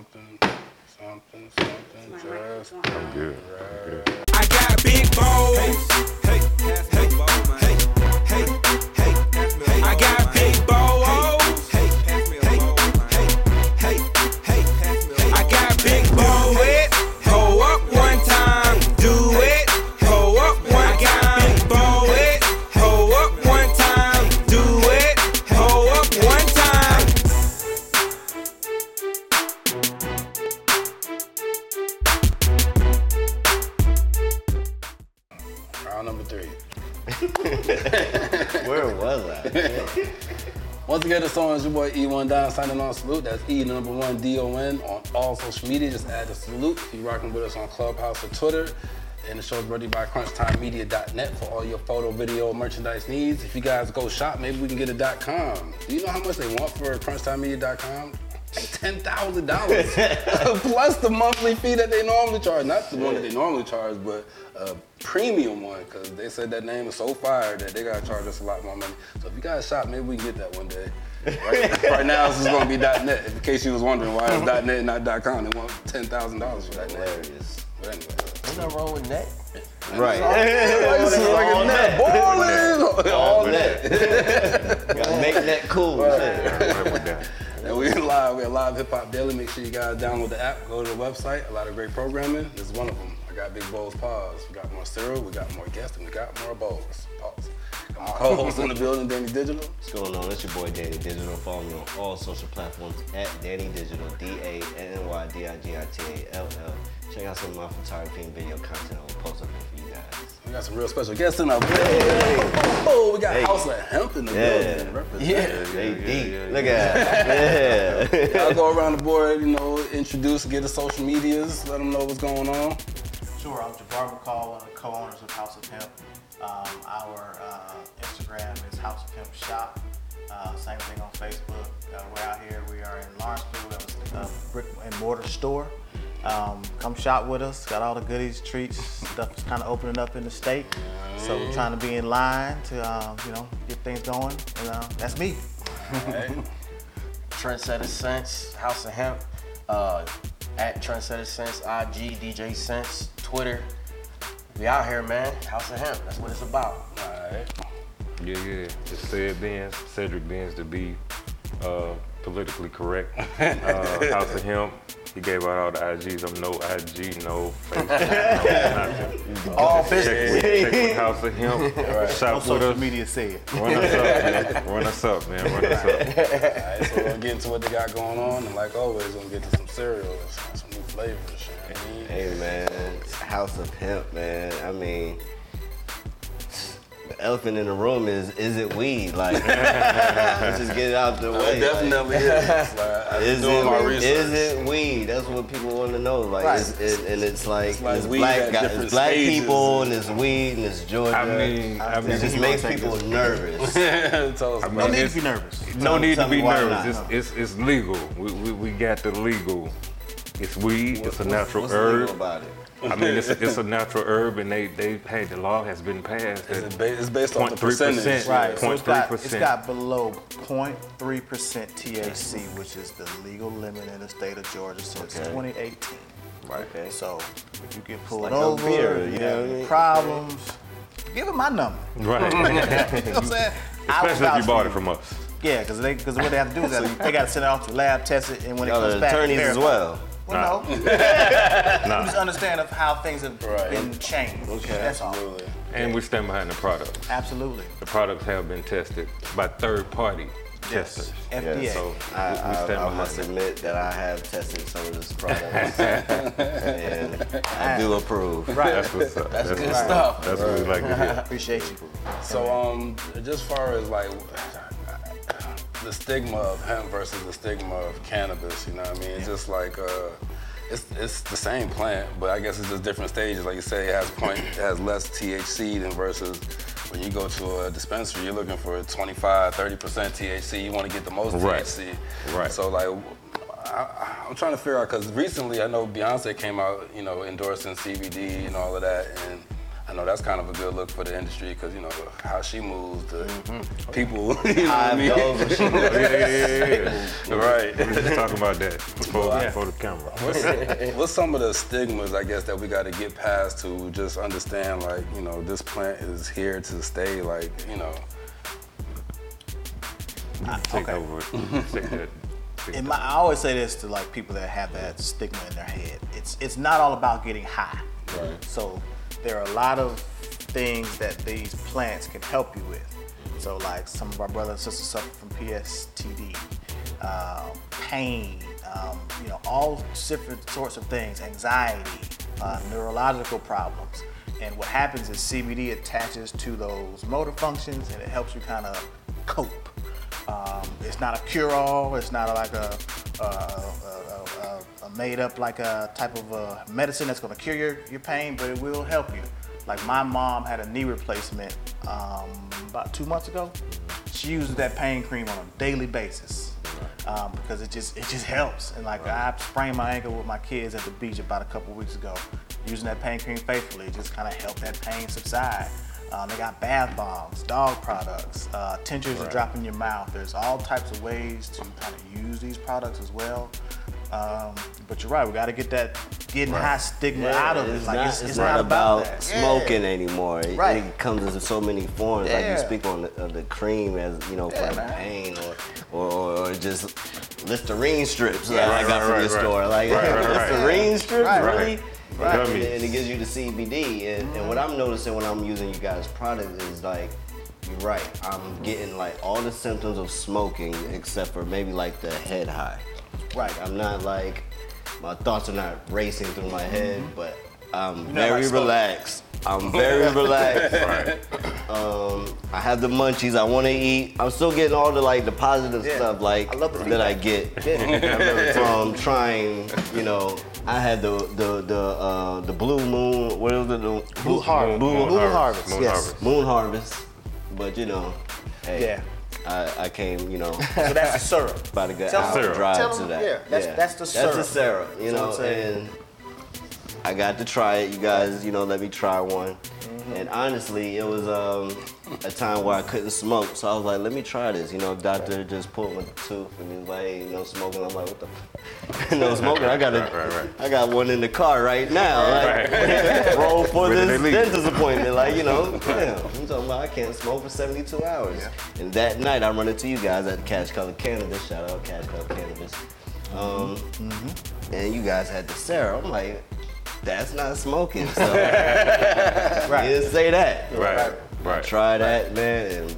Something, something, something, something, just I'm good. I'm good. I got big balls. That's E number one D O N on all social media. Just add the salute. If you're rocking with us on Clubhouse or Twitter. And the show's brought to you by CrunchTimeMedia.net for all your photo, video, merchandise needs. If you guys go shop, maybe we can get a .com. Do you know how much they want for CrunchTimeMedia.com? Ten thousand dollars plus the monthly fee that they normally charge. Not the one that they normally charge, but a premium one because they said that name is so fire that they gotta charge us a lot more money. So if you guys shop, maybe we can get that one day. Right, right now, this is gonna be .net. In case you was wondering why it's .net and not .com, they want ten thousand dollars for that. Hilarious. But anyway, There's nothing wrong with that. Right. This is like a net boiling. All net. Gotta make that cool. shit. Right with that. And we live. We're live hip hop daily. Make sure you guys download the app. Go to the website. A lot of great programming. This is one of them. I got big bowls. Pause. We got more cereal. We got more guests, and we got more bowls. Pause. Got my co-host in the building, Danny Digital. What's going on? It's your boy Danny Digital. Follow me on all social platforms at Danny Digital, D A N N Y D I G I T A L L. Check out some of my photography and video content I will post up there for you guys. We got some real special guests in the building. Oh, we got Hey. House of Hemp in the Yeah. building. Represent. Yeah, they yeah, deep. yeah, Look at that. I'll go around the board, you know, introduce, get the social medias, let them know what's going on. Sure, I'm Jabbar McCall, one of the co-owners of House of Hemp. Um, our uh, Instagram is House of Hemp Shop. Uh, same thing on Facebook. Uh, we're out here. We are in Lawrenceville. We have a uh, brick and mortar store. Um, come shop with us. Got all the goodies, treats, stuff is kind of opening up in the state. So we're trying to be in line to, um, you know, get things going. And uh, that's me. Trendsetter Sense, House of Hemp, uh, at Trendsetter Sense, IG, DJ Sense, Twitter. We out here, man. House of Hemp, that's what it's about. All right. Yeah, yeah. It's said Benz, Cedric Benz to be uh, politically correct. Uh, House of Hemp. He gave out all the IGs. I'm no IG, no Facebook, no nothing. All Check business. with, check with House of Hemp. On Shop with social us. media say it. Run us up, man. Run us up, man. Run us up. All right, so we're gonna get into what they got going on, and like always, we're gonna get to some cereal and some, some new flavors. You know what I mean? Hey man, House of Hemp, man. I mean, the elephant in the room is is it weed? Like, let's just get it out the oh, way. It definitely is. Like, I've Like, been is doing my it, research. is it weed? That's what people want to know. Like, Right. is it, and it's like, It's like it's black, at guys, it's black stages people, and- and it's weed, and it's Georgia. I mean, I mean, it just makes people this. nervous. Tell us I mean, No need to be nervous. No need to be nervous. It's, it's it's legal. We, we, we got the legal. It's weed. it's a natural what's herb. legal about it? I mean, it's a, it's a natural herb, and they they hey, the law has been passed. Is that it ba- it's based on the 0.3%. percentage. Right, so it's got, 0.3%. it's got below 0.3% THC, which is the legal limit in the state of Georgia since Okay. 2018. Right. Okay. So if you get pulled like no over, beer, you you know have what I problems, give them my number. Right. You know what I'm saying? Especially if you bought it from us. Yeah, because they because what they have to do is that they got to send it off to lab, test it, and when it Y'all comes are back, attorneys as verify. Well. Well, no, Nah. just understand of how things have Right. been changed. Okay. That's all. Absolutely. And we stand behind the product. Absolutely. The products have been tested by third party testers. FDA. Yes. So I, we I, stand I behind must it. admit that I have tested some of this product, and I do approve. That's what's up. That's, good what's up. stuff. That's what we like to hear. Appreciate you. So, um, just far as like the stigma of hemp versus the stigma of cannabis, you know what I mean? It's just like uh, it's it's the same plant, but I guess it's just different stages. Like you say, it has point, it has less THC than versus when you go to a dispensary, you're looking for 25, 30% THC. You want to get the most Right. THC. Right. So like. I, I'm trying to figure out because recently I know Beyonce came out, you know, endorsing CBD and all of that, and I know that's kind of a good look for the industry because you know how she moves, the mm-hmm. people. You know what I Five mean? dogs when she Yeah, yeah, yeah, yeah. Right. We were just talking about that before, before the camera. What's, what's some of the stigmas I guess that we got to get past to just understand like you know this plant is here to stay like you know Take okay. over. Take that. Take In that. my, I always say this to like people that have that stigma in their head. It's it's not all about getting high. Right. So there are a lot of things that these plants can help you with. So like some of our brothers and sisters suffer from PSTD, uh, pain, um, you know, all different sorts of things, anxiety, uh, neurological problems. And what happens is CBD attaches to those motor functions and it helps you kind of cope. Um, it's not a cure-all. It's not like a, a, a, a, made-up like a type of medicine that's going to cure your, your pain, but it will help you. Like my mom had a knee replacement um, about two months ago. She uses that pain cream on a daily basis um, because it just it just helps. And like I sprained my ankle with my kids at the beach about a couple weeks ago, using that pain cream faithfully, it just kind of helped that pain subside. Um, they got bath bombs, dog products, uh, tinctures to drop in your mouth. There's all types of ways to kind of use these products as well. Um, but you're right, we got to get that getting high stigma out of it. It's Like not, it's, it's it's not, not about, about that. smoking Yeah. anymore. It, Right. it comes in so many forms. Yeah. Like you speak on the, uh, the cream as you know Yeah, for the man. pain, or, or or or just Listerine strips that Right, I got right, from right, your right. store. Like Right, right, right. Listerine strips, Right. really. Right. And, Gummies. and it gives you the CBD. And, and what I'm noticing when I'm using you guys' product is like. You're right. I'm getting like all the symptoms of smoking except for maybe like the head high. Right. I'm not like my thoughts are not racing through my head, but I'm not very like relaxed. I'm very relaxed. Right. Um, I have the munchies. I want to eat. I'm still getting all the like the positive Yeah. stuff like I that I get from trying. You know, I had the the the uh, the blue moon. What was it? The Blue Harvest. Blue, Blue Harvest, Moon yes. Harvest. moon harvest. But you know, hey, Yeah. I, I came. You know. So that's the syrup. about a good Tell hour them- drive tell to them, that. yeah, that's- that's the That's the syrup. syrup, you know, what I'm saying. and I got to try it. You guys, you know, let me try one. Mm-hmm. And honestly, it was um, a time where I couldn't smoke, so I was like, let me try this. You know, doctor just pulled my tooth and he was like, hey, no smoking. I'm like, what the? F-? no smoking. I got a, Right, right, right. I got one in the car right now. Like, roll for this dentist appointment. Like, you know, damn. I'm talking about I can't smoke for 72 hours. Yeah. And that night, I run into you guys at Cash Color Cannabis. Shout out Cash Color Cannabis. Um, Mm-hmm. And you guys had the Sarah. I'm like, that's not smoking. So Right. you didn't say that. Right. Right. Try that, man, and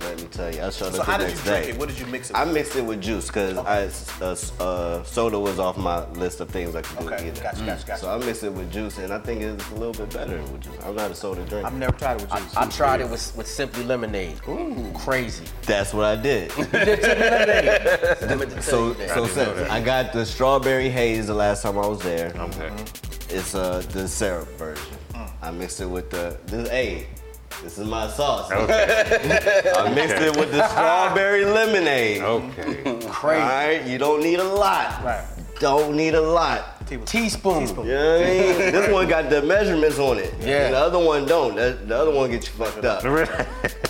let me tell you, I showed So up how the did you next drink day. it? What did you mix it I with? mixed it with juice because I uh, uh, soda was off my list of things I could do Okay, either. gotcha, gotcha, gotcha. So I mixed it with juice, and I think it's a little bit better with juice. I'm not a soda drinker. I've never tried it with juice. I tried it with, with Simply Lemonade. Ooh, crazy. That's what I did. Lemonade. so, so know since that. I got the strawberry haze the last time I was there. Okay. It's uh the syrup version. I mixed it with the this hey, this is my sauce. Okay. I mixed it with the strawberry lemonade. Okay. Crazy. All right, you don't need a lot. Right. Don't need a lot. Teaspoon. You know what I mean? this one got the measurements on it. Yeah. And the other one don't. That, the other one gets you fucked up. right.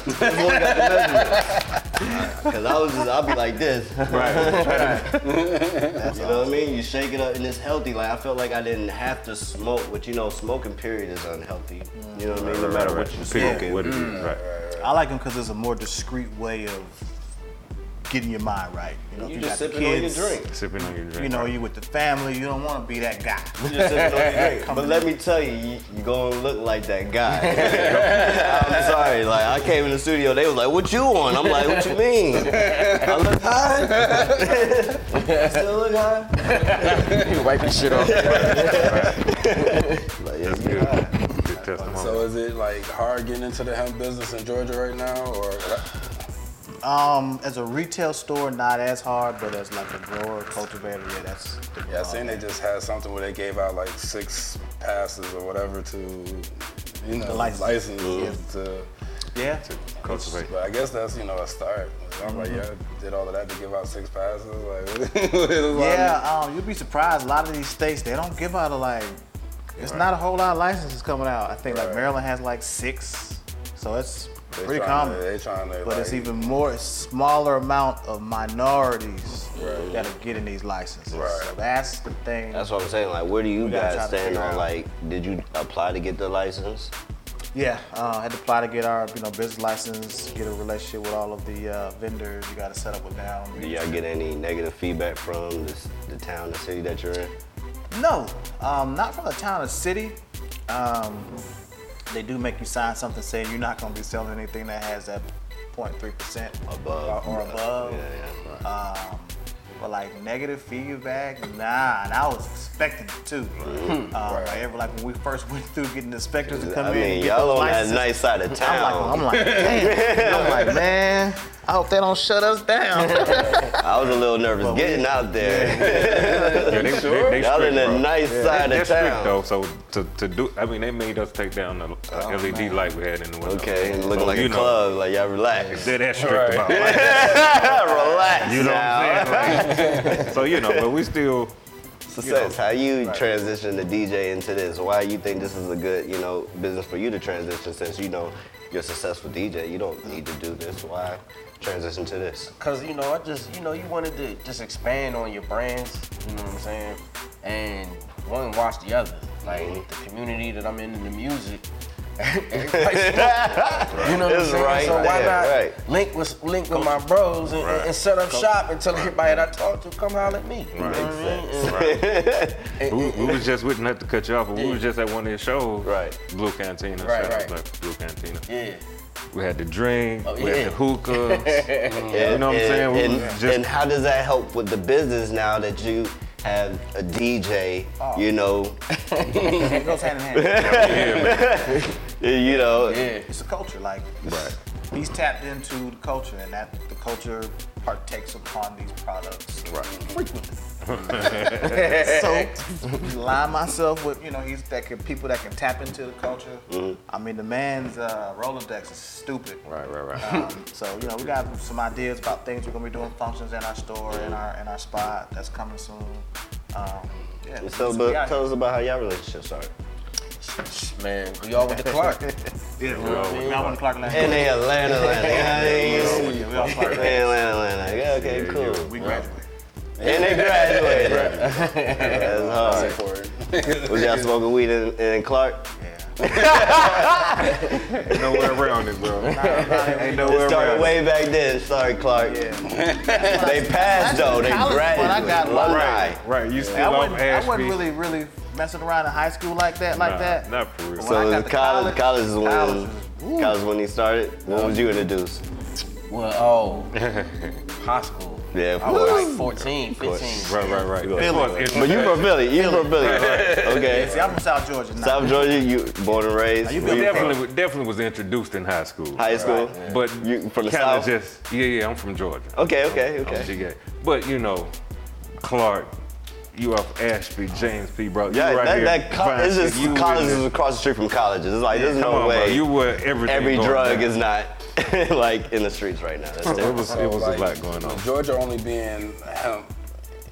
This one got the measurements. Cause I was just, I'll be like this. Right. You know what I mean? You shake it up and it's healthy. Like I felt like I didn't have to smoke, but you know, smoking period is unhealthy. You know what I mean? No matter what you're smoking. What it is, right. I like them because it's a more discreet way of getting your mind right. You know, You if just got the sipping on your kids, drink. Sipping on your drink. You know, right. you with the family, you don't want to be that guy. You just sipping on your drink. But let me tell you, you, you gonna look like that guy. I'm sorry. Like I came in the studio, they was like, "What you on?" I'm like, "What you mean? I look high. I still look high." You wipe your shit off. Like, yeah, you good. high. Good testimony. So is it like hard getting into the hemp business in Georgia right now, or Um, as a retail store, not as hard, but as like a grower, cultivator, yeah, that's. yeah, I seen they just had something where they gave out like six passes or whatever to, you know, The license. licenses to. Yeah. Cultivate. But I guess that's you know a start. I'm like, yeah, I did all of that to give out six passes. Like, Yeah, um, you'd be surprised. A lot of these states, they don't give out a like It's not a whole lot of licenses coming out. I think like Maryland has like six, so it's They pretty tryna- common. They trying to. But it's even more it's smaller amount of minorities Right. that are getting these licenses. Right. So that's the thing. That's what I'm saying. Like, where do you guys stand on out. like? Did you apply to get the license? yeah, uh, had to apply to get our you know business license, get a relationship with all of the uh, vendors. You got to set up with them. Do y'all get any negative feedback from this, the town, the city that you're in? No, um, not from the town or city. Um, they do make you sign something saying you're not going to be selling anything that has that 0.3 percent Above. or above. Yeah, yeah. Um, but like negative feedback, nah. And I was expecting it too. Um, like, every- like when we first went through getting the inspectors to come I in, and mean, get y'all those on that licenses, nice side of I'm town. like, I'm like, damn. I'm like, man, I hope they don't shut us down. I was a little nervous But we- getting out there. Yeah, they, they, they Y'all in strict, the bro. nice side They're of strict town. though, so to, to do, I mean, they made us take down the uh, LED light we had in the window. Okay, and looking So, like you a know, club, like y'all relax. They're that strict Right. about lights. relax You know now. what I'm saying? Like, so you know, but we still. Success. How you transition the DJ into this? Why you think this is a good, you know, business for you to transition since you know you're a successful DJ? You don't need to do this. Why transition to this? Cause you know, I just you know, you wanted to just expand on your brands. You know what I'm saying? And one watch the other. Like Mm-hmm. the community that I'm in in the music. Everybody. You know what I'm saying? right so why there, not right. link with link with my bros and, and set up shop and tell everybody that I talk to come holler at me. You know what I mean? And- and- We, we was just with not to cut you off, but we was just at one of their shows. Right. Blue Cantina. Right, shout right. Black Blue Cantina. yeah. We had the drink. Oh, we had the hookahs. You know what I'm saying? We And, just- and how does that help with the business now that you have a DJ? Oh. You know, it goes hand in hand. yeah, you know. Yeah. It's a culture. Like Right. he's tapped into the culture, and that the culture partakes upon these products frequently. so line myself with you know he's that can, people that can tap into the culture. I mean the man's uh, Rolodex is stupid. Right, right, right. Um, so you know we got some ideas about things we're gonna be doing functions in our store in our in our spot that's coming soon. Um, yeah, So, so but tell us about how y'all relationship started. Man, we all with the Clark. Yeah, we, we all went to Clark last And they Atlanta, Atlanta. Yeah, Yeah, we all Clark last Atlanta, Atlanta. Yeah, okay, Yeah, cool. yeah. We graduated. And they graduated. That's hard. for it. Was y'all smoking weed in, in Clark? Yeah. Nowhere around it, bro. Ain't nowhere It started around it. way back then. Sorry, Clark. Yeah. they passed though. They College, but I graduated. got Alumni. Right, right. You still I off wasn't, I wasn't really, really messing around in high school like that, like Nah, that. not for real. So I it got was to college, college is when college was- college when he started. When was you introduced? Well, oh, high school. Yeah, of I was course. like 14, 15. Right, right, right. Philly. Course, But you from Philly. You from Philly. Okay. See, I'm from South Georgia. Now. South Georgia, you born and raised. you we you definitely, definitely was introduced in high school. High school. But You from the kinda South? just yeah, yeah. I'm from Georgia. Okay, okay, I'm okay. GA. But you know, Clark, you off Ashby, James P. Bro. Yeah, right that, here. that co- Vine it's just you colleges is across the street from colleges. It's like there's no on, way bro. You were everything. every going drug down. is not like in the streets right now. That's So it was it was like, a lot going on. Georgia only being hemp,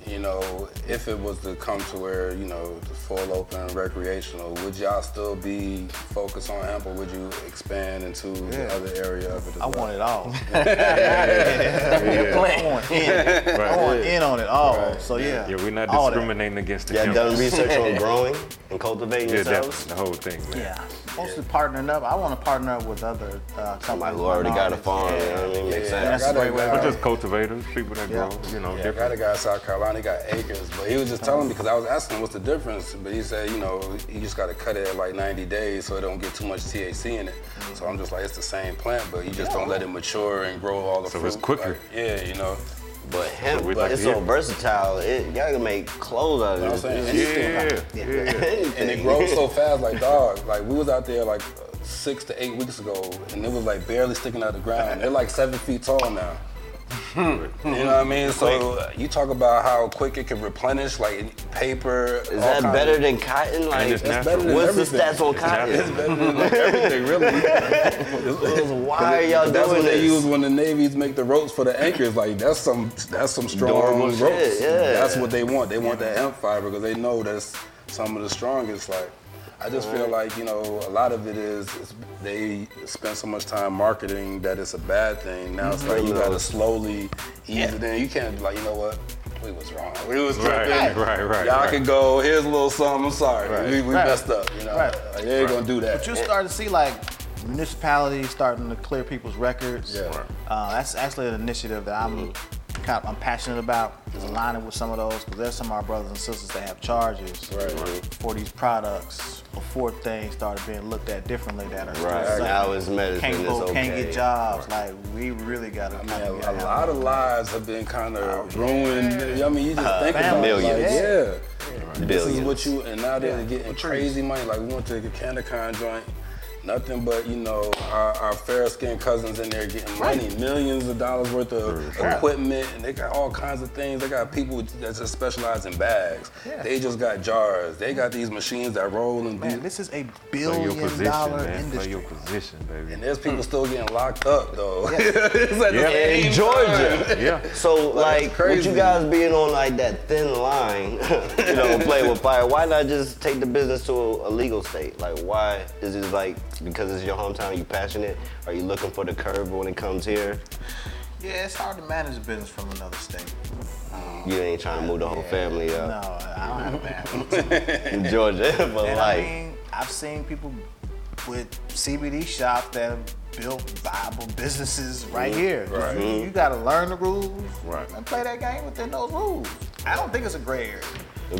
you know, if it was to come to where, you know, the full open recreational, would y'all still be focused on hemp or would you expand into the other area of it as I well? want it all. Yeah, I want in. I right. want in on it all. So yeah. Yeah, we're not all that. discriminating against the Y'all hemp. done research on growing and cultivating Yeah, yourselves? definitely. The whole thing, man. Yeah. Mostly partnering up. I want to partner up with other uh, companies. Somebody who already got a minorities. farm, you know what I mean? Makes Yeah, sense. That's I a got great way. But just cultivators, people that Yeah. grow, you know, Yeah, I got a guy in South Carolina, he got acres, but he was just telling me because I was asking him what's the difference, but he said, you know, you just got to cut it at like 90 days so it don't get too much THC in it. So I'm just like, it's the same plant, but you just don't let it mature and grow all the So fruit. it's quicker. Like, yeah, you know. But hemp, we'd but like it's so hear. versatile. It, y'all can make clothes out of what I'm this. saying? Yeah, yeah, yeah. And it grows so fast, like dog. Like we was out there like six to eight weeks ago, and it was like barely sticking out of the ground. They're like seven feet tall now. You know what I mean? So uh, you talk about how quick it can replenish, like paper. Is that better than cotton? Like, it's natural. better than what's the everything. stats on It's cotton? natural. It's better than like everything, really. Why are y'all That's doing what they use when the navies make the ropes for the anchors. Like that's some that's some strong Durable ropes. shit, yeah. That's what they want. They want that hemp fiber because they know that's some of the strongest. Like I just feel like you know a lot of it is, is they spend so much time marketing that it's a bad thing. Now it's like you gotta slowly ease it in. You can't be like, you know what? We was wrong. We was Right, tripping. right, right, Y'all right. can go. Here's a little something. I'm sorry. We, we Right. messed up. You know, Right. like, they ain't gonna do that. But you start to see like municipalities starting to clear people's records. Yeah. Right. Uh, that's actually an initiative that I'm kind of, I'm passionate about. Is aligning with some of those because there's some of our brothers and sisters that have charges Right. for these products before things started being looked at differently that are Right. safe. Now it's medicine. can't go, okay. can't get jobs. Like we really gotta. I mean, kinda a, get a lot of lives have been kind of ruined. I mean, you just uh, think about it, like, yeah. yeah. This is Billions. what you, and now they're getting crazy money. Like we went to the CannaCon joint, nothing but you know our, our fair skinned cousins in there getting money, millions of dollars worth of equipment, and they got all kinds of things. They got people that just specialize in bags. Yeah. They just got jars. They got these machines that roll and Man, do. this is a Play your billion position, dollar man. Play industry. your position, baby. And there's people still getting locked up though. It's at the Yeah. In Georgia. time. yeah. So like, with crazy. you guys being on like that thin line, you know, play with fire. Why not just take the business to a, a legal state? Like, why is it like because it's your hometown? You passionate? Are you looking for the curve when it comes here? Yeah, it's hard to manage a business from another state. Um, you ain't trying to move the whole family up. No, I don't have a bad in Georgia for And I mean, I've seen people with CBD shops that have built viable businesses right here. Right. You, you got to learn the rules Right. and play that game within those rules. I don't think it's a gray area.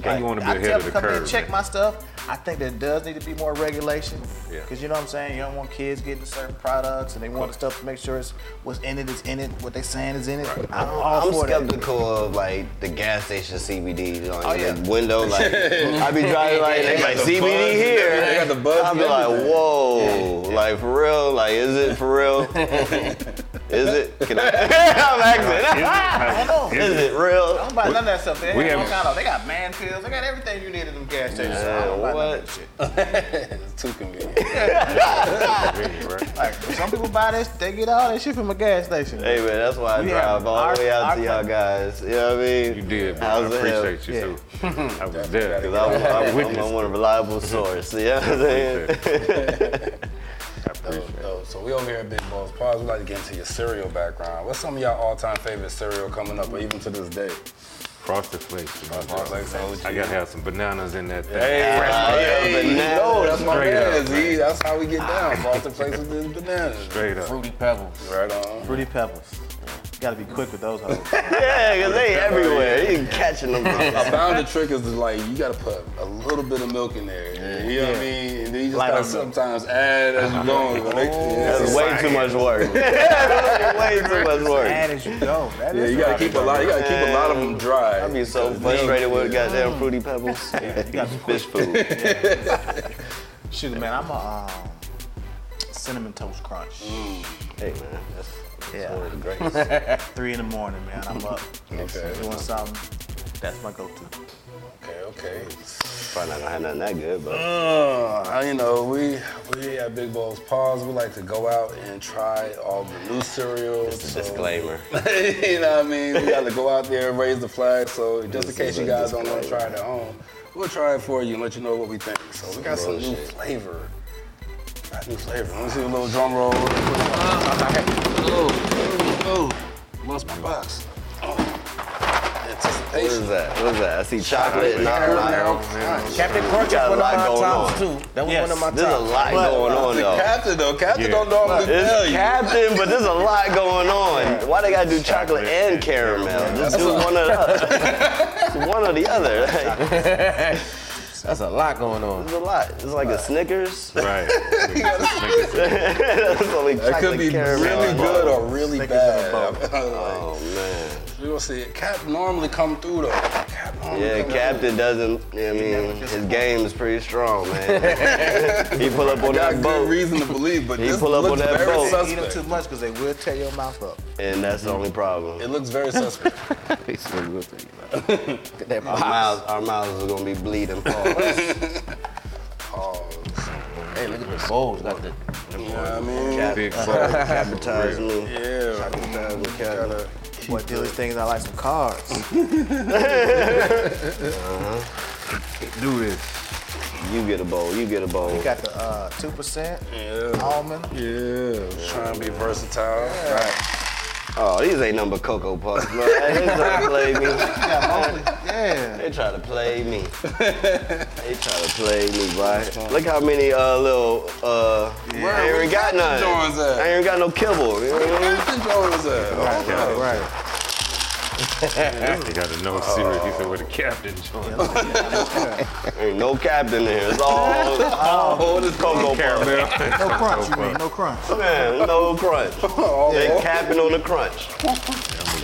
How you want to be I ahead tell of the them come in and curve? check my stuff. I think there does need to be more regulation. Yeah. Because you know what I'm saying? You don't want kids getting certain products and they want the stuff to make sure it's what's in it is in it, what they saying is in it. I'm all I'm for that. skeptical of like the gas station CBD on Oh, the yeah. window. Like I be driving like they like got the CBD buzz here. They got the buzz I and be like, everything. whoa, like for real? Like is it for real? is it? Can I? I'm asking. I know. is it real? I don't buy none of that stuff. They, We have all kind of, they got man pills. They got everything you need at them gas stations. so I don't buy none of what? it's too convenient. Convenient. Like some people buy this, they get all that shit from a gas station. Hey man, that's why I We drive all our- the way out to y'all guys. You know what I mean? You did, bro. I How's appreciate you too. I was there. Cause I'm, I'm, Witness. I'm, I'm a reliable source. You know what I'm saying? I appreciate it. So, so we over here at Big Balls Pause. We like to get into your cereal background. What's some of y'all all-time favorite cereal coming up, or even to this day? Frosted Flakes. you know, Frosted Flakes, I gotta have some bananas in that thing. Hey, yeah, hey, bananas. no, that's my Straight up, man. man. Z. That's how we get down. Frosted Flakes with his bananas. Straight up. Fruity Pebbles. Right on. Fruity Pebbles. You gotta be quick with those hoes. yeah, cause they everywhere. You catching them. I found the trick is to like you gotta put a little bit of milk in there. You know what I mean? And then you just Light gotta sometimes add as you go. That's Yeah, way too much work. way too much work. Add as you go. That yeah, is you gotta keep a lot. You gotta keep a lot of them dry. I'd be so frustrated with goddamn fruity pebbles. You got to Fish food. Sugar man, I'm a um, cinnamon toast crunch. Hey man, that's, that's Yeah. one of the greats. Three in the morning, man. I'm up Okay. doing something. That's my go-to. Okay, okay. Probably not gonna have nothing that good, but Uh, you know, we we at Big Balls Paws, We like to go out and try all the new cereals. Just so- disclaimer. you know what I mean? We got to go out there and raise the flag. So just in case you a guys don't want to try it disclaimer. at home, we'll try it for you and let you know what we think. So we got some Real new shit. flavor. Got new flavor. Let me see a little drum roll. Oh, oh, lost my box. What Anticipation. that? What is that? I see chocolate and Caramel all. Captain Crunch got a is one of my going tops on. too. That was Yes. one of my There's a tops. lot But- going on The though. captain though, captain Yeah. don't normally tell It's you. captain, but there's a lot going on. Why they gotta do chocolate and caramel? Just do one of the other. one or the other. Like, That's a lot going on. It's a lot. It's like a Snickers. Right. That's only That could be caramel really good or really Snickers in a bad. bowl. Oh man. We're gonna see it. Cap normally come through though. Cap Yeah, come Captain doesn't. I mean, his game is pretty strong, man. he pull up on that good boat, reason to believe, but He this pull up looks on that very boat. Eat them too much because they will tear your mouth up. and that's the only problem. It looks very suspect. That Our mouths, our mouths are gonna be bleeding. Pause. Pause. Hey, look at the bowls. Got the You know what I mean? Cap- Big bowl. Capitalize me. Yeah. Capitalize me, Gotta Boy, deal these things out like some cards. Do this. You get a bowl. You get a bowl. You got the uh, 2% Yeah. almond. Yeah. Trying to be versatile. Oh, these ain't number Cocoa Puffs, bro. They try to play me. Yeah. They try to play me. they try to play me, boy. Look how many uh, little, uh, I ain't even got none. I ain't even got no kibble. You know what I mean? At? Right, right. You got to know serious. He said, "Where the captain joined." Ain't no captain there. It's all, all this Cocoa Puff. Caramel. No crunch, you mean? No crunch. Man, no crunch. They capping on the crunch. I'm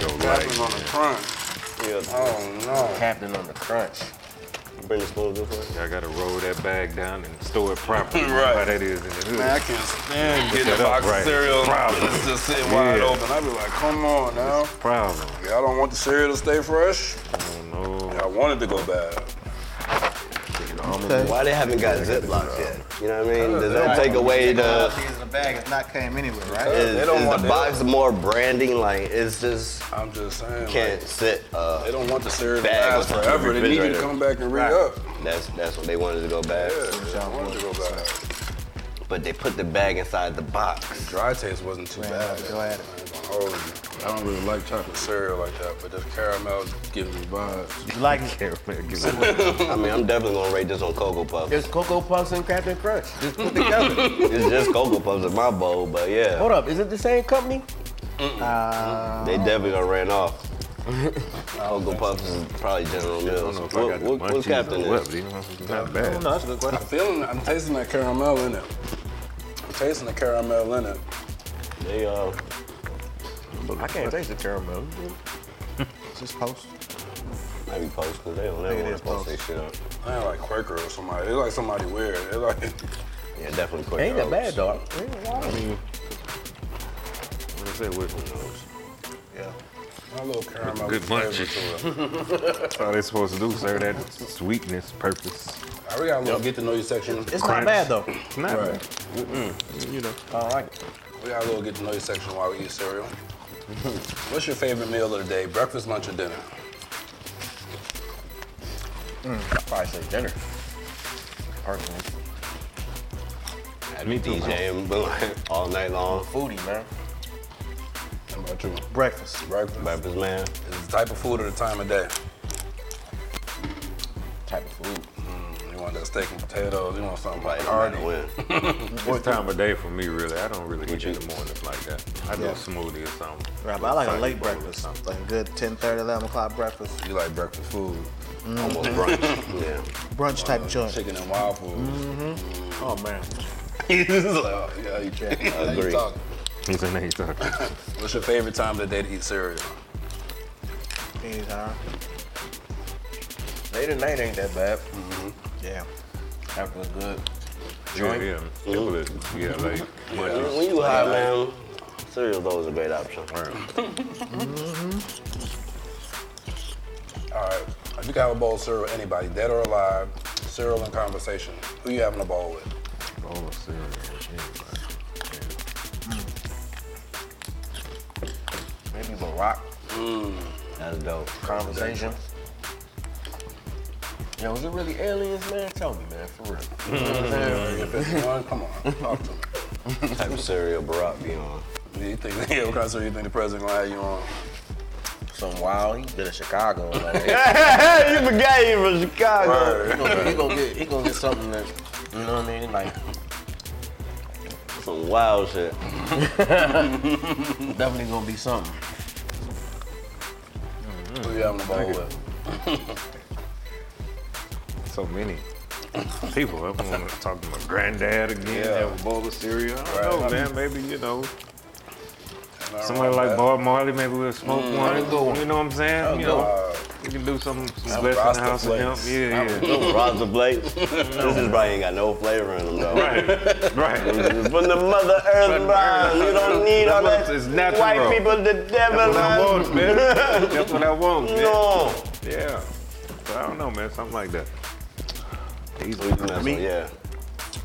gonna go Captain on the crunch. Yeah. Oh no. Captain on the crunch. Bring the spoons this way. I gotta roll that bag down and store it properly. Right. How that is in the hood. Man, I can't stand getting that a up box of right. cereal Problem. and it's just sitting wide Yeah. open. I be like, come on now. Problem. Y'all don't want the cereal to stay fresh? Oh no. I want it to go bad. Okay. Why they haven't got Ziplocs yet? You know what I mean? Does that take away the? These in the bag has not came anywhere, right? Is, They don't is want the that. box more branding? Like it's just I'm just saying. can't Like, sit. Uh, they don't want the cereal to Bag last on top of forever. They need you to come back and re Right. up. that's that's what they wanted to go back. Yeah, I want it to go bad. But they put the bag inside the box. Dry taste wasn't too Man, bad. go at it. I ain't gonna hold you. I don't really like chocolate cereal like that, but this caramel giving me vibes. You like it? Caramel. Give it- I mean, I'm definitely gonna rate this on Cocoa Puffs. There's Cocoa Puffs and Captain Crunch. Just put together. It's just Cocoa Puffs in my bowl, but yeah, Hold up, is it the same company? Uh, they definitely done ran off. Cocoa Puffs is probably General I don't Mills. know if What, what, what's munchies Captain or what, is? but you know, it's not no, bad. that's a good question. I'm feeling, I'm tasting that caramel in it. I'm tasting the caramel in it. They uh, I can't taste the caramel. Just post. maybe post because they don't think ever it want to post Post. their shit up. I ain't like Quaker or somebody. They like somebody weird. They like Yeah, definitely Quaker. Ain't that bad, dog. I mean, what is that with those? Yeah. My little caramel Good flavor munchies. to it. That's all they supposed to do, serve that sweetness purpose. All right, we got a little get to know you section. It's not bad though. Not Right. bad. You know. I like it. We got a little get to know you section while we eat cereal. What's your favorite meal of the day? Breakfast, lunch, or dinner? Mm, I'd probably say dinner. Personally. Had me DJing all night long. Foodie, man. How about you? Breakfast. Breakfast. Breakfast, man. Is it the type of food or the time of day? Type of food. Mm, you want that steak and potatoes? You want something like hard hearty? win. What time of day for me, really? I don't really eat in the mornings like that. I do Yeah. a smoothie or something. Right, but I like a late breakfast. Like a good 10, 30, 11 o'clock breakfast. You like breakfast food? Mm-hmm. Almost brunch. yeah. Brunch type of joint. Chicken and wild food. Mm-hmm. Mm. Oh man. He's like, oh, yeah, you, yeah, you agree. Talking. He's in there. What's your favorite time of the day to eat cereal? Anytime. Late at night ain't that bad. Mm-hmm. Yeah. After a good Yeah, joint. yeah. Simple mm-hmm. as, yeah, like, When, when you high, man, cereal's always a great option. Mm-hmm. All right. If you could have a bowl of cereal, anybody, dead or alive, cereal in conversation, who you having a bowl with? bowl of cereal. Maybe Barack mm. That's dope. conversation. Yo, is it really aliens, man? Tell me, man, for real. Mm. You know what I'm saying? Area 51? Come on, talk to me. What type of cereal Barack be on? Do you think, yeah, what kind of cereal you think the president gonna have you on? Something wild. He's been in Chicago. Like, you forgot he from Chicago. he, gonna, he gonna get he gonna get something that you know what I mean? Like Some wild shit. definitely gonna be something. Who you having a bowl with? So many people. I want to talk to my granddad again, Yeah. have a bowl of cereal. I don't Right. know, man. Maybe, you know, somebody like with Bob Marley, maybe we'll smoke mm, one. that'd. You know what I'm saying? You know, we can do some, some Some blessing in the Rasta house of him. flakes. Yeah, yeah. Rasta Blake. this is probably ain't got no flavor in them though. Right, right. From the mother earth, man. You don't need all that it's natural. white people, the devil, That's what I want, man. That's what I want, man. No. Yeah. So I don't know, man. Something like that. These That's Me? what- yeah.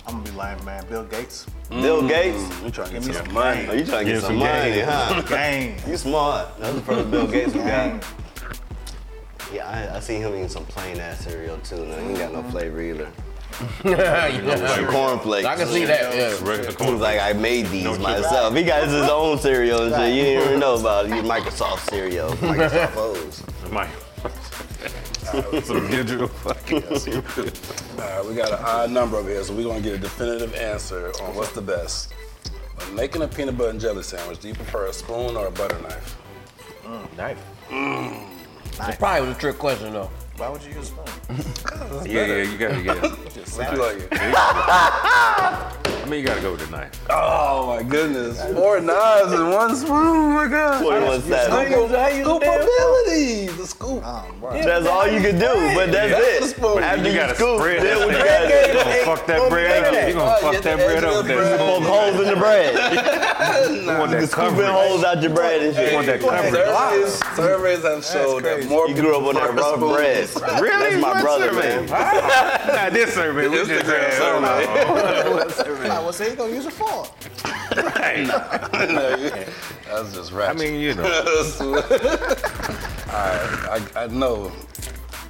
I'm gonna be lying, man. Bill Gates. Bill mm. Gates. you trying to get me some some money? Oh, you trying to get Get some some money, game. huh? Gang. You smart. That's the first Bill Gates we got. Yeah, I, I seen him eating some plain ass cereal too. and it ain't got no mm-hmm. flavor either. Some cornflakes. I can see that. Yeah. Regular He was like, I made these No sugar. myself. He got his own cereal and shit. You didn't even know about it. Microsoft cereal. Microsoft O's. My. Some digital fucking. All right, we got an odd number over here, so we're gonna get a definitive answer on what's the best. When making a peanut butter and jelly sandwich, do you prefer a spoon or a butter knife? Mm, knife. Mm. It probably was a trick question though. Why would you use a spoon? Yeah, yeah, you gotta, yeah. What you like? I mean, you gotta go with the knife. Oh my goodness, four knives and one spoon. Oh my god. 21 Savage. Scoopability, the scoop. Oh, that's all you can do, but that's That's it. spoon. After You you, gotta scoop, spread then what you bread. gotta You gonna fuck that bread up. You gonna Oh, fuck that bread up of the there. Poke holes in the bread. You want that Scooping coverage. holes out your bread and You shit. want that coverage. Surveys, surveys have showed that more You grew up on that rough spoons. bread. Really? That's my What brother, survey? man. Not this survey. We just Instagram had. survey. Like, what's he gonna use it for? That's just right. I mean, you know. I, I know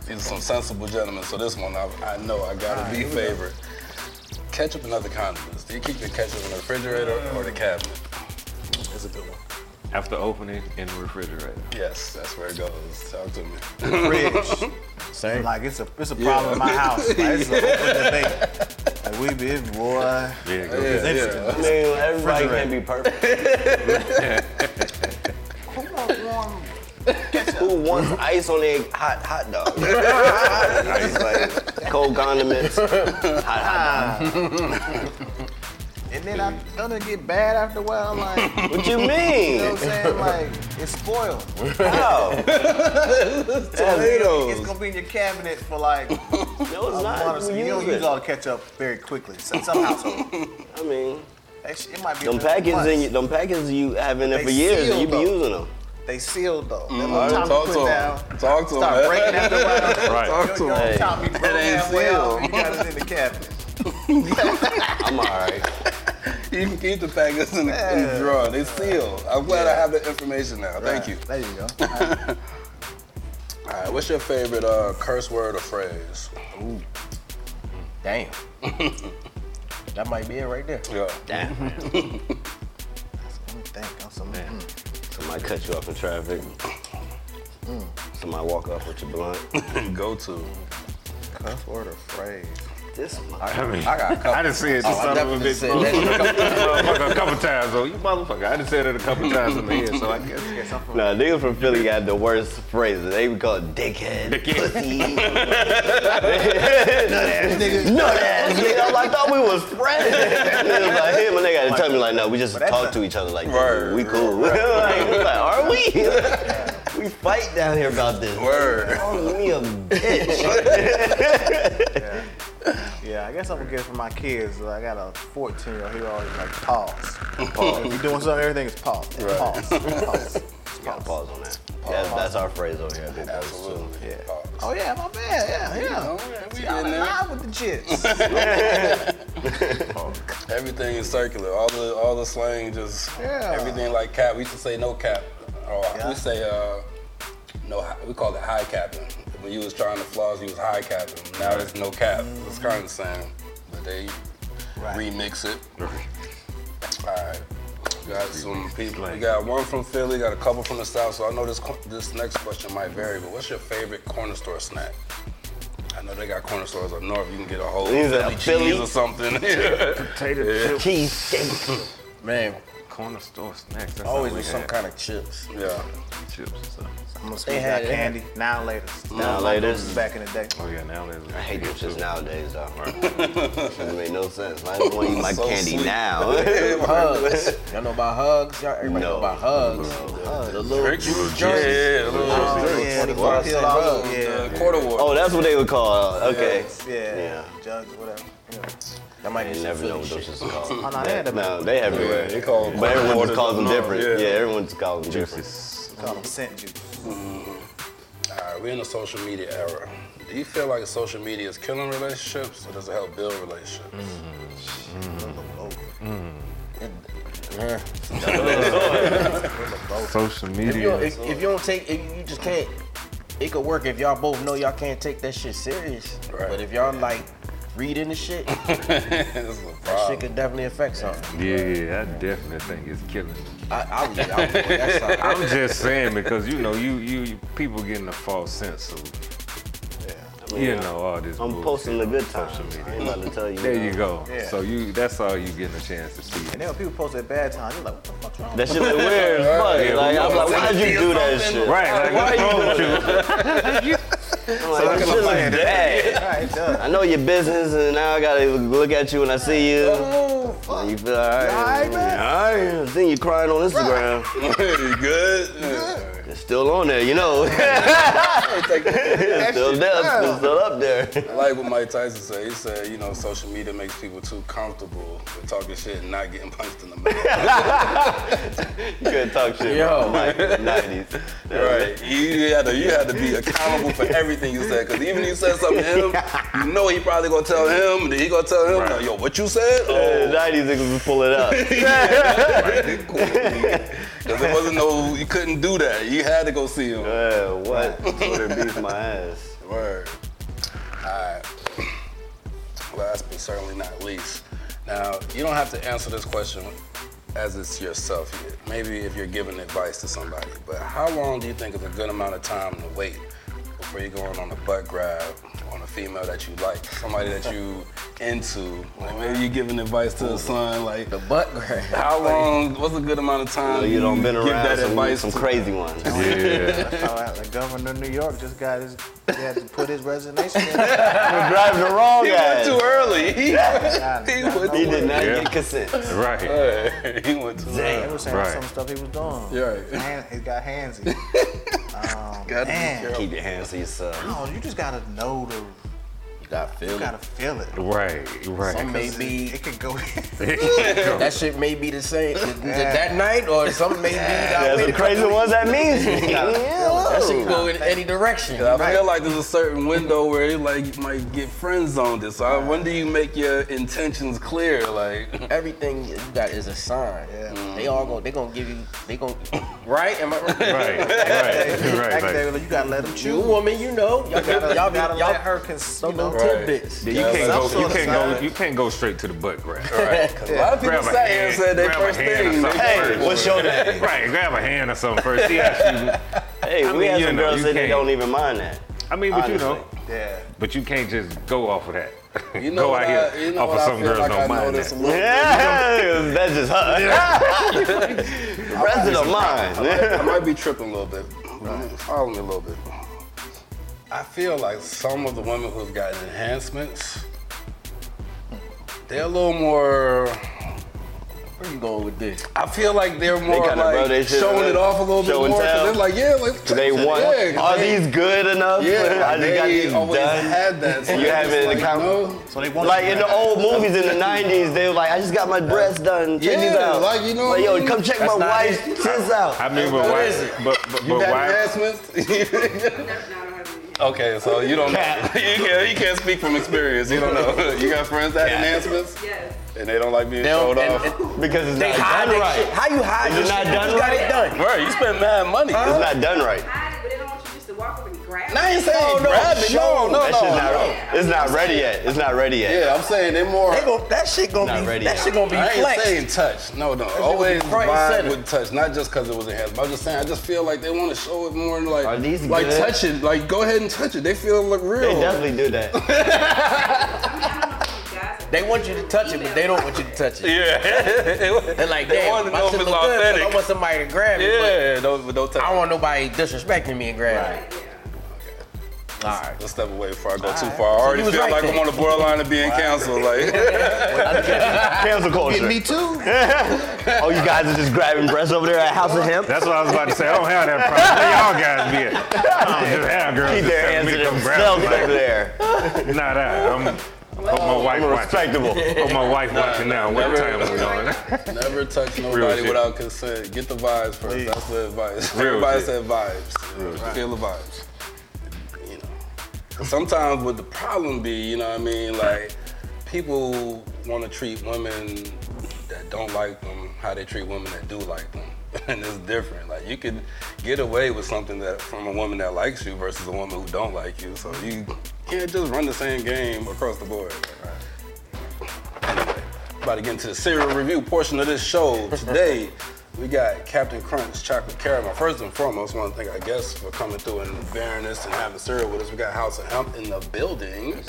these are some sensible gentlemen, so this one I, I know I gotta be favorite. Ketchup and other condiments. Do you keep your ketchup in the refrigerator or the cabinet? It's a good one. After opening in the refrigerator. Yes, that's where it goes. Talk to me. Fridge. Same. Like it's a it's a problem in my house. Like, it's an open debate. Like we be boy. Yeah, go Yeah, get It's it. interesting. yeah. I mean, everybody can't be perfect. Who wants warm? Who wants ice on their hot hot dog? Ice, like, cold condiments. Hot, hot And then I don't it get bad after a while. Like you dog. What you mean? You know mean? what I'm saying? Like it's spoiled. Oh. How? Tomatoes. It's gonna be in your cabinet for like No, a it's month not. so. We You don't use use all the ketchup very quickly. Some, some households. I mean, That shit- It might be them a couple packets, in, you- them packets you have in there They for years, and you be though. using them. They sealed though. That little right, Tommy talk put to down. him. Talk to him. Start breaking after a while. Right. Talk to Your him. Tommy broke ain't halfway off. sealed. You got it in the cabinet. I'm all right. You can keep the packets in the, in the drawer. They seal. I'm glad I have the information now. Thank you. There you go. All right, what's your favorite uh, curse word or phrase? Ooh. Damn. that might be it right there. Yeah. Damn. Let me think. I'm some, mm. Somebody cut you off in traffic. Mm. Somebody walk up with your blunt. Go to. cuss word or phrase. This I mean, I got a couple. I done said this Oh, I son of a bitch said that. motherfucker a couple times though. You motherfucker. I done said it a couple times in the head, so I guess. Get something. Nah, niggas from Philly got the worst phrases. They would call it dickhead, Dickhead. pussy, nut ass nigga, nut ass nigga. I'm like, thought we was friends. Niggas like him, and they gotta tell me like, no, we just that's talk to each other like, Word, we cool. like, like, are we? We fight down here about this. Word. Call me a bitch. Yeah, I guess I'm gonna get it from my kids. I got a 14 year old. He always like pause. Pause. If you're doing something, everything is pause. Right. Pause. Pause. Gotta pause on that. Yeah, that's our phrase over here. Big boys, too. Absolutely. Yeah. Pause. Oh yeah, my bad. Yeah, yeah. Oh, yeah, we Y'all in in there. line with the chits. Everything is circular. All the all the slang just Yeah. everything like cap. We used to say no cap. Or Yeah. we say uh no hi- we call it high capping. When you was trying to floss, you was high capping. Now there's no cap. It's kind of the same. But they Right. remix it. Alright. Got some people. We got one from Philly, got a couple from the south. So I know this this next question might vary, but what's your favorite corner store snack? I know they got corner stores up north. You can get a whole Is it a Philly cheese or something. Potato chips, Cheesesteak. Man, corner store snacks. That's always all with some had. kind of chips. yeah. chips and stuff. I'm gonna They switch had out it. candy. Now later. Now like later. those Back in the day. Oh yeah, now there's. I hate them shits nowadays, though. Doesn't make no sense. I don't want to eat my So candy sweet. now. Hugs. Y'all know about hugs? Y'all everybody know No. about hugs. The little Drink juice juice. joints. Yeah, yeah, Oh, little yeah, the 25 peel cent all hug. over, Yeah. uh, quarter water. oh, that's what they would call. Okay. Yeah. Yeah. Jugs, whatever. Yeah. That might I be some never know Philly what those shit. shits are called. Oh, no, they had them. No, they everywhere. Yeah, they call them but everyone waters just calls them different. Yeah, yeah. everyone just calls them different. Juices. Call them cent juice. Mm-hmm. All right, we're in the social media era. Do you feel like social media is killing relationships, or does it help build relationships? Yeah. Social If you, media. don't, if, if you don't take, if you just can't, it could work if y'all both know y'all can't take that shit serious. Right. But if y'all like reading the shit, that This is a shit problem. could definitely affect something. Yeah, yeah, I definitely think it's killing. me. I, I'll leave it out. boy. That's something. I'm just saying because you know you you, you people getting a false sense of yeah, you know all this. I'm bullshit posting the on good social times. I media. ain't about to tell you. There you go. Yeah. So you that's all you getting a chance to see. And then when people post their bad times, you're like, what the fuck's wrong? That shit look weird as fuck. Yeah, like, I'm like, why'd you do that shit? Right, like what's wrong with you? I'm like, this shit looks bad. Right, it does. I know your business, and now I gotta look at you when I see you. And you feel alright. alright, man? Alright. I seen you crying on Instagram. you good? Yeah. It's still on there, you know. it's still there. It's still up there. I like what Mike Tyson said. He said, you know, social media makes people too comfortable with talking shit and not getting punched in the mouth. You couldn't talk shit Yo. the 90s. right. You had to you had to be accountable for everything you said. Cause even if you said something to him, you know he probably gonna tell him, then he gonna tell him, Right. like, yo, what you said? Oh, 90s niggas was pulling up. right, cool. Cause there wasn't no, you couldn't do that. You had to go see him. Yeah, what? Twitter beats my ass. Word. Alright. Last but certainly not least. Now, you don't have to answer this question as it's yourself yet. Maybe if you're giving advice to somebody. But how long do you think is a good amount of time to wait before you're going on a butt grab on a female that you like? Somebody that you into. Like maybe you're giving advice to a son, like The butt grab. how long, what's a good amount of time So you don't been give around that some, advice some to- crazy ones. Yeah. Oh, the governor of New York just got his, he had to put his resignation in. We're driving the wrong He went guy. too early. He, God, he God, went He too did not Yeah. get consent. Right. he went too They early. were saying Right. some stuff he was doing. Yeah, right. Man, he got handsy. Um, Gotta be careful. Keep your hands to yourself. no, you just gotta know the, You got you feel gotta feel it. Right. Right. Some may be It could go. that shit may be the same th- th- that night, or some may be. There's some crazy ones that means me. That shit can go in any direction. I feel like there's a certain window where you like you might get friend zoned. This. So when do you make your intentions clear? Like, Everything you got is a sign. Yeah. They all go. They gonna give you. They gonna. Right? Am I right? Right. Right. Right. Back Like, there, you gotta let him You choose. woman, you know. Y'all, You gotta, y'all, gotta y'all, let her cons- you know, little Right. tidbits. you can't go. sort You can't go. You can't go straight to the butt grab. right? 'Cause a lot of people Grab a and hand, said their first thing. something. they- Hey, what's your name? Right. Grab a hand or something first. See how she. Hey, I we mean, had you some know, girls you say they don't even mind that. I mean, but you know. Yeah. But you can't just go off of that. You know go out I, here you know off of some girls like don't mind that. little Yeah, that's just her. the rest of the mind. I might be tripping a little bit. Follow me a little bit. I feel like some of the women who've gotten enhancements, they're a little more. Where you going with this? I feel like they're more kinda like rub their shit showing up, it off a little bit show and more. 'cause tell. They're like, yeah, like They want. Yeah, 'cause Are they- these good enough? Yeah, I just got they these always done. had that. So You have it in like, the count- no. So they want Like in the old movies in the 90s, they were like, I just got my breasts done. Check these Yeah, out. like, you know Like, I yo, mean? come check That's my not wife's it. tits out. I mean, but What why? is it? But but, You got why? enhancements? okay, so you don't know. you, can't, you can't speak from experience. You don't know. You got friends that had enhancements Yes. and they don't like being They don't- showed off. Because it's They not hide done right. shit. How you hide Is it this not shit? done You got right? it done. Right, you spend mad money. It's not done right. Hide it, but they don't want you just to walk up and grab it. I ain't saying No, no, grab it. No, no, That no. shit's no. not. It's not ready yet. It's not ready yet. Yeah, I'm saying they're more. They gon' that shit gonna Not be ready that yet. shit gonna be I ain't flexed. saying touch. No, no. gonna Always be front and vibe with touch, not just because it was enhanced. But I'm just saying, I just feel like they want to show it more like, Are these like good? touch it. Like, go ahead and touch it. They feel look real. They definitely do that. I mean, I don't know if you guys They want you to touch it, but they don't want you to touch it. Yeah. They're like, They damn, wanna my know if shit it's look good, 'cause I want somebody to grab it, yeah, don't, but don't touch but I don't want nobody disrespecting me and grab it. All right. Let's step away before I go too right. far. I already feel right like then. I'm on the borderline of being canceled. Like, Cancel culture. Me too. Oh, you guys are just grabbing breasts over there at House of Hemp? That's what I was about to say. I don't have that problem. Where y'all guys be at? I don't just have girls Keep their hands me to to themselves grab over them. there. Nah, nah. I'm, hope my wife I'm watching. respectable. Hope my wife watching now. What never- time we on? never touch nobody without consent. Get the vibes first. That's the advice. Real Everybody shit. said vibes. Feel the vibes. Sometimes what the problem be, you know what I mean? Like, people want to treat women that don't like them how they treat women that do like them. And it's different. Like you can get away with something that from a woman that likes you versus a woman who don't like you. So you can't just run the same game across the board. Anyway, about to get into the cereal review portion of this show. Today, we got Captain Crunch Chocolate Caramel. First and foremost, want to thank our guests for coming through and bearing this and having cereal with us. We got House of Hemp in the building.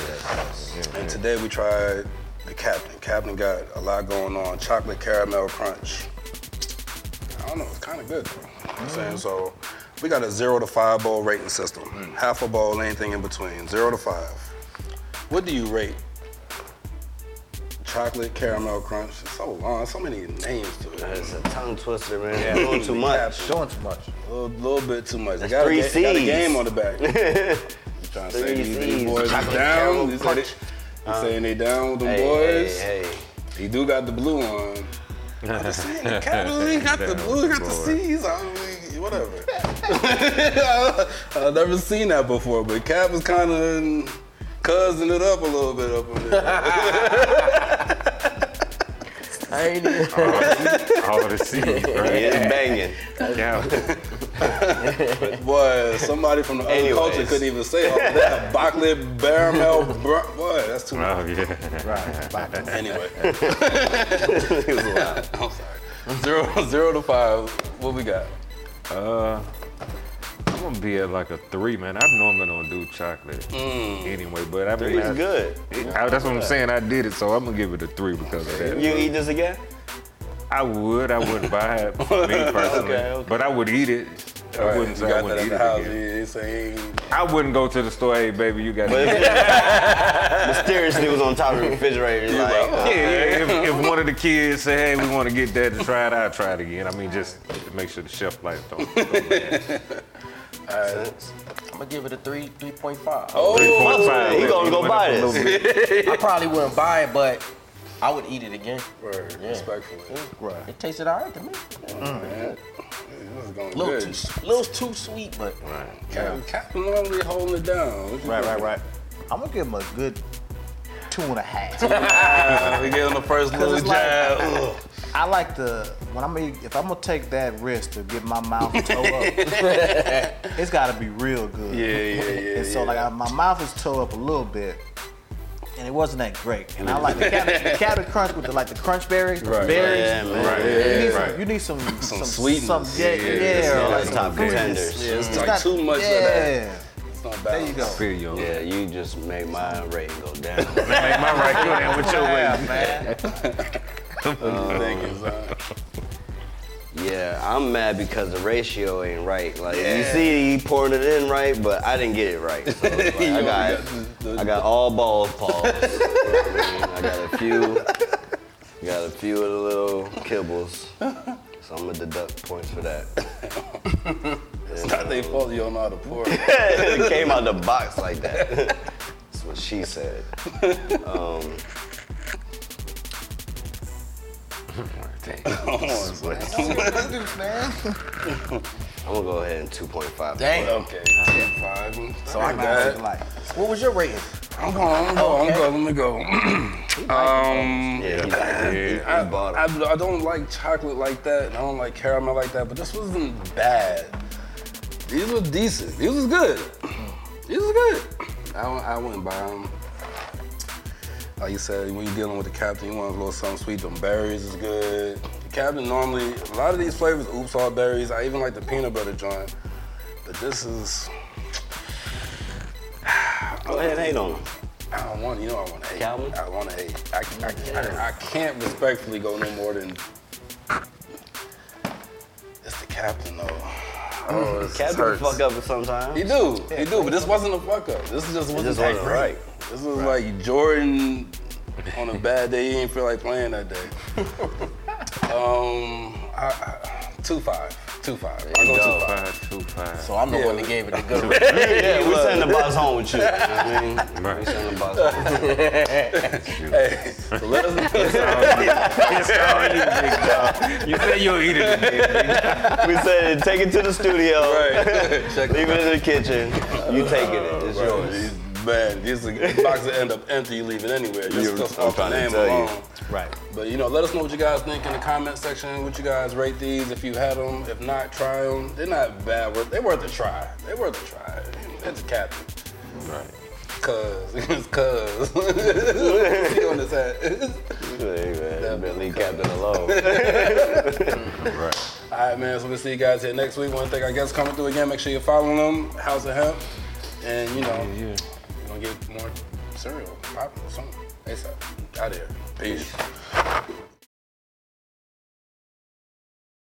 And today we tried the Captain. Captain got a lot going on. Chocolate Caramel Crunch. I don't know, it's kind of good. You know what I'm saying? Mm-hmm. So we got a zero to five bowl rating system. Mm. Half a bowl, anything in between. Zero to five. What do you rate? Chocolate caramel crunch. It's so long. So many names to it. It's a tongue twister, man. Doing too much. Doing too much. A little, little bit too much. They That's got, three a, ga- got a game on the back. You trying to say Three these, these Cs. boys is Chocolate down? caramel You, say they, crunch. you saying they down with them Hey, boys? hey, hey. He do got the blue on. I'm just saying, the Capitals ain't got the Damn, blue, he got the boy. C's. I mean, whatever. I've never seen that before, but Cap was kind of cousin it up a little bit up in there. I ain't even. All the seeds, right? It's banging. Yeah. Boy, somebody from the other Anyways. culture couldn't even say all that. Backley, Baramel, br- boy, that's too much. Oh yeah. Right. Anyway. I'm sorry. Zero, zero to five, what we got? Uh, I'm gonna be at like a three, man. I normally don't do chocolate Mm. anyway, but I mean, Three's I- good. I- that's what I'm saying. I did it, so I'm gonna give it a three because of that. You eat this again? I would. I wouldn't buy it, me personally, Okay, okay. but I would eat it. I Right, wouldn't say I wouldn't eat it again. He ain't saying I wouldn't go to the store. Hey, baby, you got. But it. mysteriously was on top of the refrigerator, like, like, Yeah, yeah. If, if one of the kids say, "Hey, we want to get that to try it," I'll try it again. I mean, just to make sure the shelf life don't. Go bad. I'm gonna give it a three, three point five. Oh, 3.5, he gonna go went buy up a this. I probably wouldn't buy it, but I would eat it again. word, Yeah. respectfully. Right. It tasted alright to me. Mm. Man, this is going A little good. too, little too sweet, but Cap, Captain normally holding it down. Right, right, right. I'm gonna give him a good two and a half. We gave him the first little it's like- jab. Ugh. I like to when I'm if I'm gonna take that risk to get my mouth to toe up, it's got to be real good. Yeah, yeah, yeah. And so yeah. like I, my mouth is toe up a little bit, and it wasn't that great. And I like the Captain, the Captain Crunch with the like the crunch berries, the Right. berries. Yeah, man. Right. You need, Yeah, some, right. you need some some sweetness. Some, yeah, Yeah, yeah, yeah, or yeah, like top some contenders. Yeah, it's It's like not- too much yeah. of that. It's not There balanced. you go. Feel you on Yeah, you just made my rating go down. Make my right go down with your Yeah, weight. Man. Thank you, son. Yeah, I'm mad because the ratio ain't right. Like you see, he poured it in right, but I didn't get it right. So like, I got, the- I got all balls. You know I mean? I got a few, got a few of the little kibbles. So I'm gonna deduct points for that. It's not their fault you don't know how to pour. it came out the box like that. That's what she said. Um, Come on, son. I'm gonna go ahead and 2.5. Dang. Okay, 10 5. So I got Bad. Like, what was your rating? I'm going, I'm going, I'm going, let me go. um, Yeah, he, yeah, he, he I, bought I, it. I don't like chocolate like that, and I don't like caramel like that, but this wasn't bad. These were decent. These was good. These was good. I, I wouldn't buy them. Like you said, when you're dealing with the captain, you want a little something sweet. Them berries is good. Captain normally, a lot of these flavors, oops, all berries. I even like the peanut butter joint, but this is. Go ahead and hate on him. I don't want, you know, I want to hate. Calvin? I want to hate. I, I, I, I can't respectfully go no more than. It's the captain, though. Oh, it's, Captain hurts. fuck up sometimes. He do, he do, but this wasn't a fuck up. This just wasn't just wasn't right. This was like Jordan on a bad day. He didn't feel like playing that day. um, I, I, two five, two five. I you go go. two five. Five, two, five. So I'm the Yeah. one that gave it the good rating. Yeah, we send the box home with you. you know what I mean? Right. We send the box home. Hey, so let us. It's all you, big dog. You say you'll eat it again. We said take it to the studio. right. Check Leave it in the kitchen. You taking it. It's bad. These boxes end up empty, leaving anywhere. Just because name alone. you. Right. But you know, let us know what you guys think in the comment section. What you guys rate these? If you had them, if not, try them. They're not bad. They're worth a try. They worth a try. It's Captain. Right. Cuz, it's cuz. he on his hat. Hey man, Definitely Captain alone. right. All right, man. So we'll see you guys here next week. One thing I guess coming through again. Make sure you're following them. House of Hemp and you know. Yeah, yeah to get more cereal, popcorn, something. ASAP. Out of here. Peace.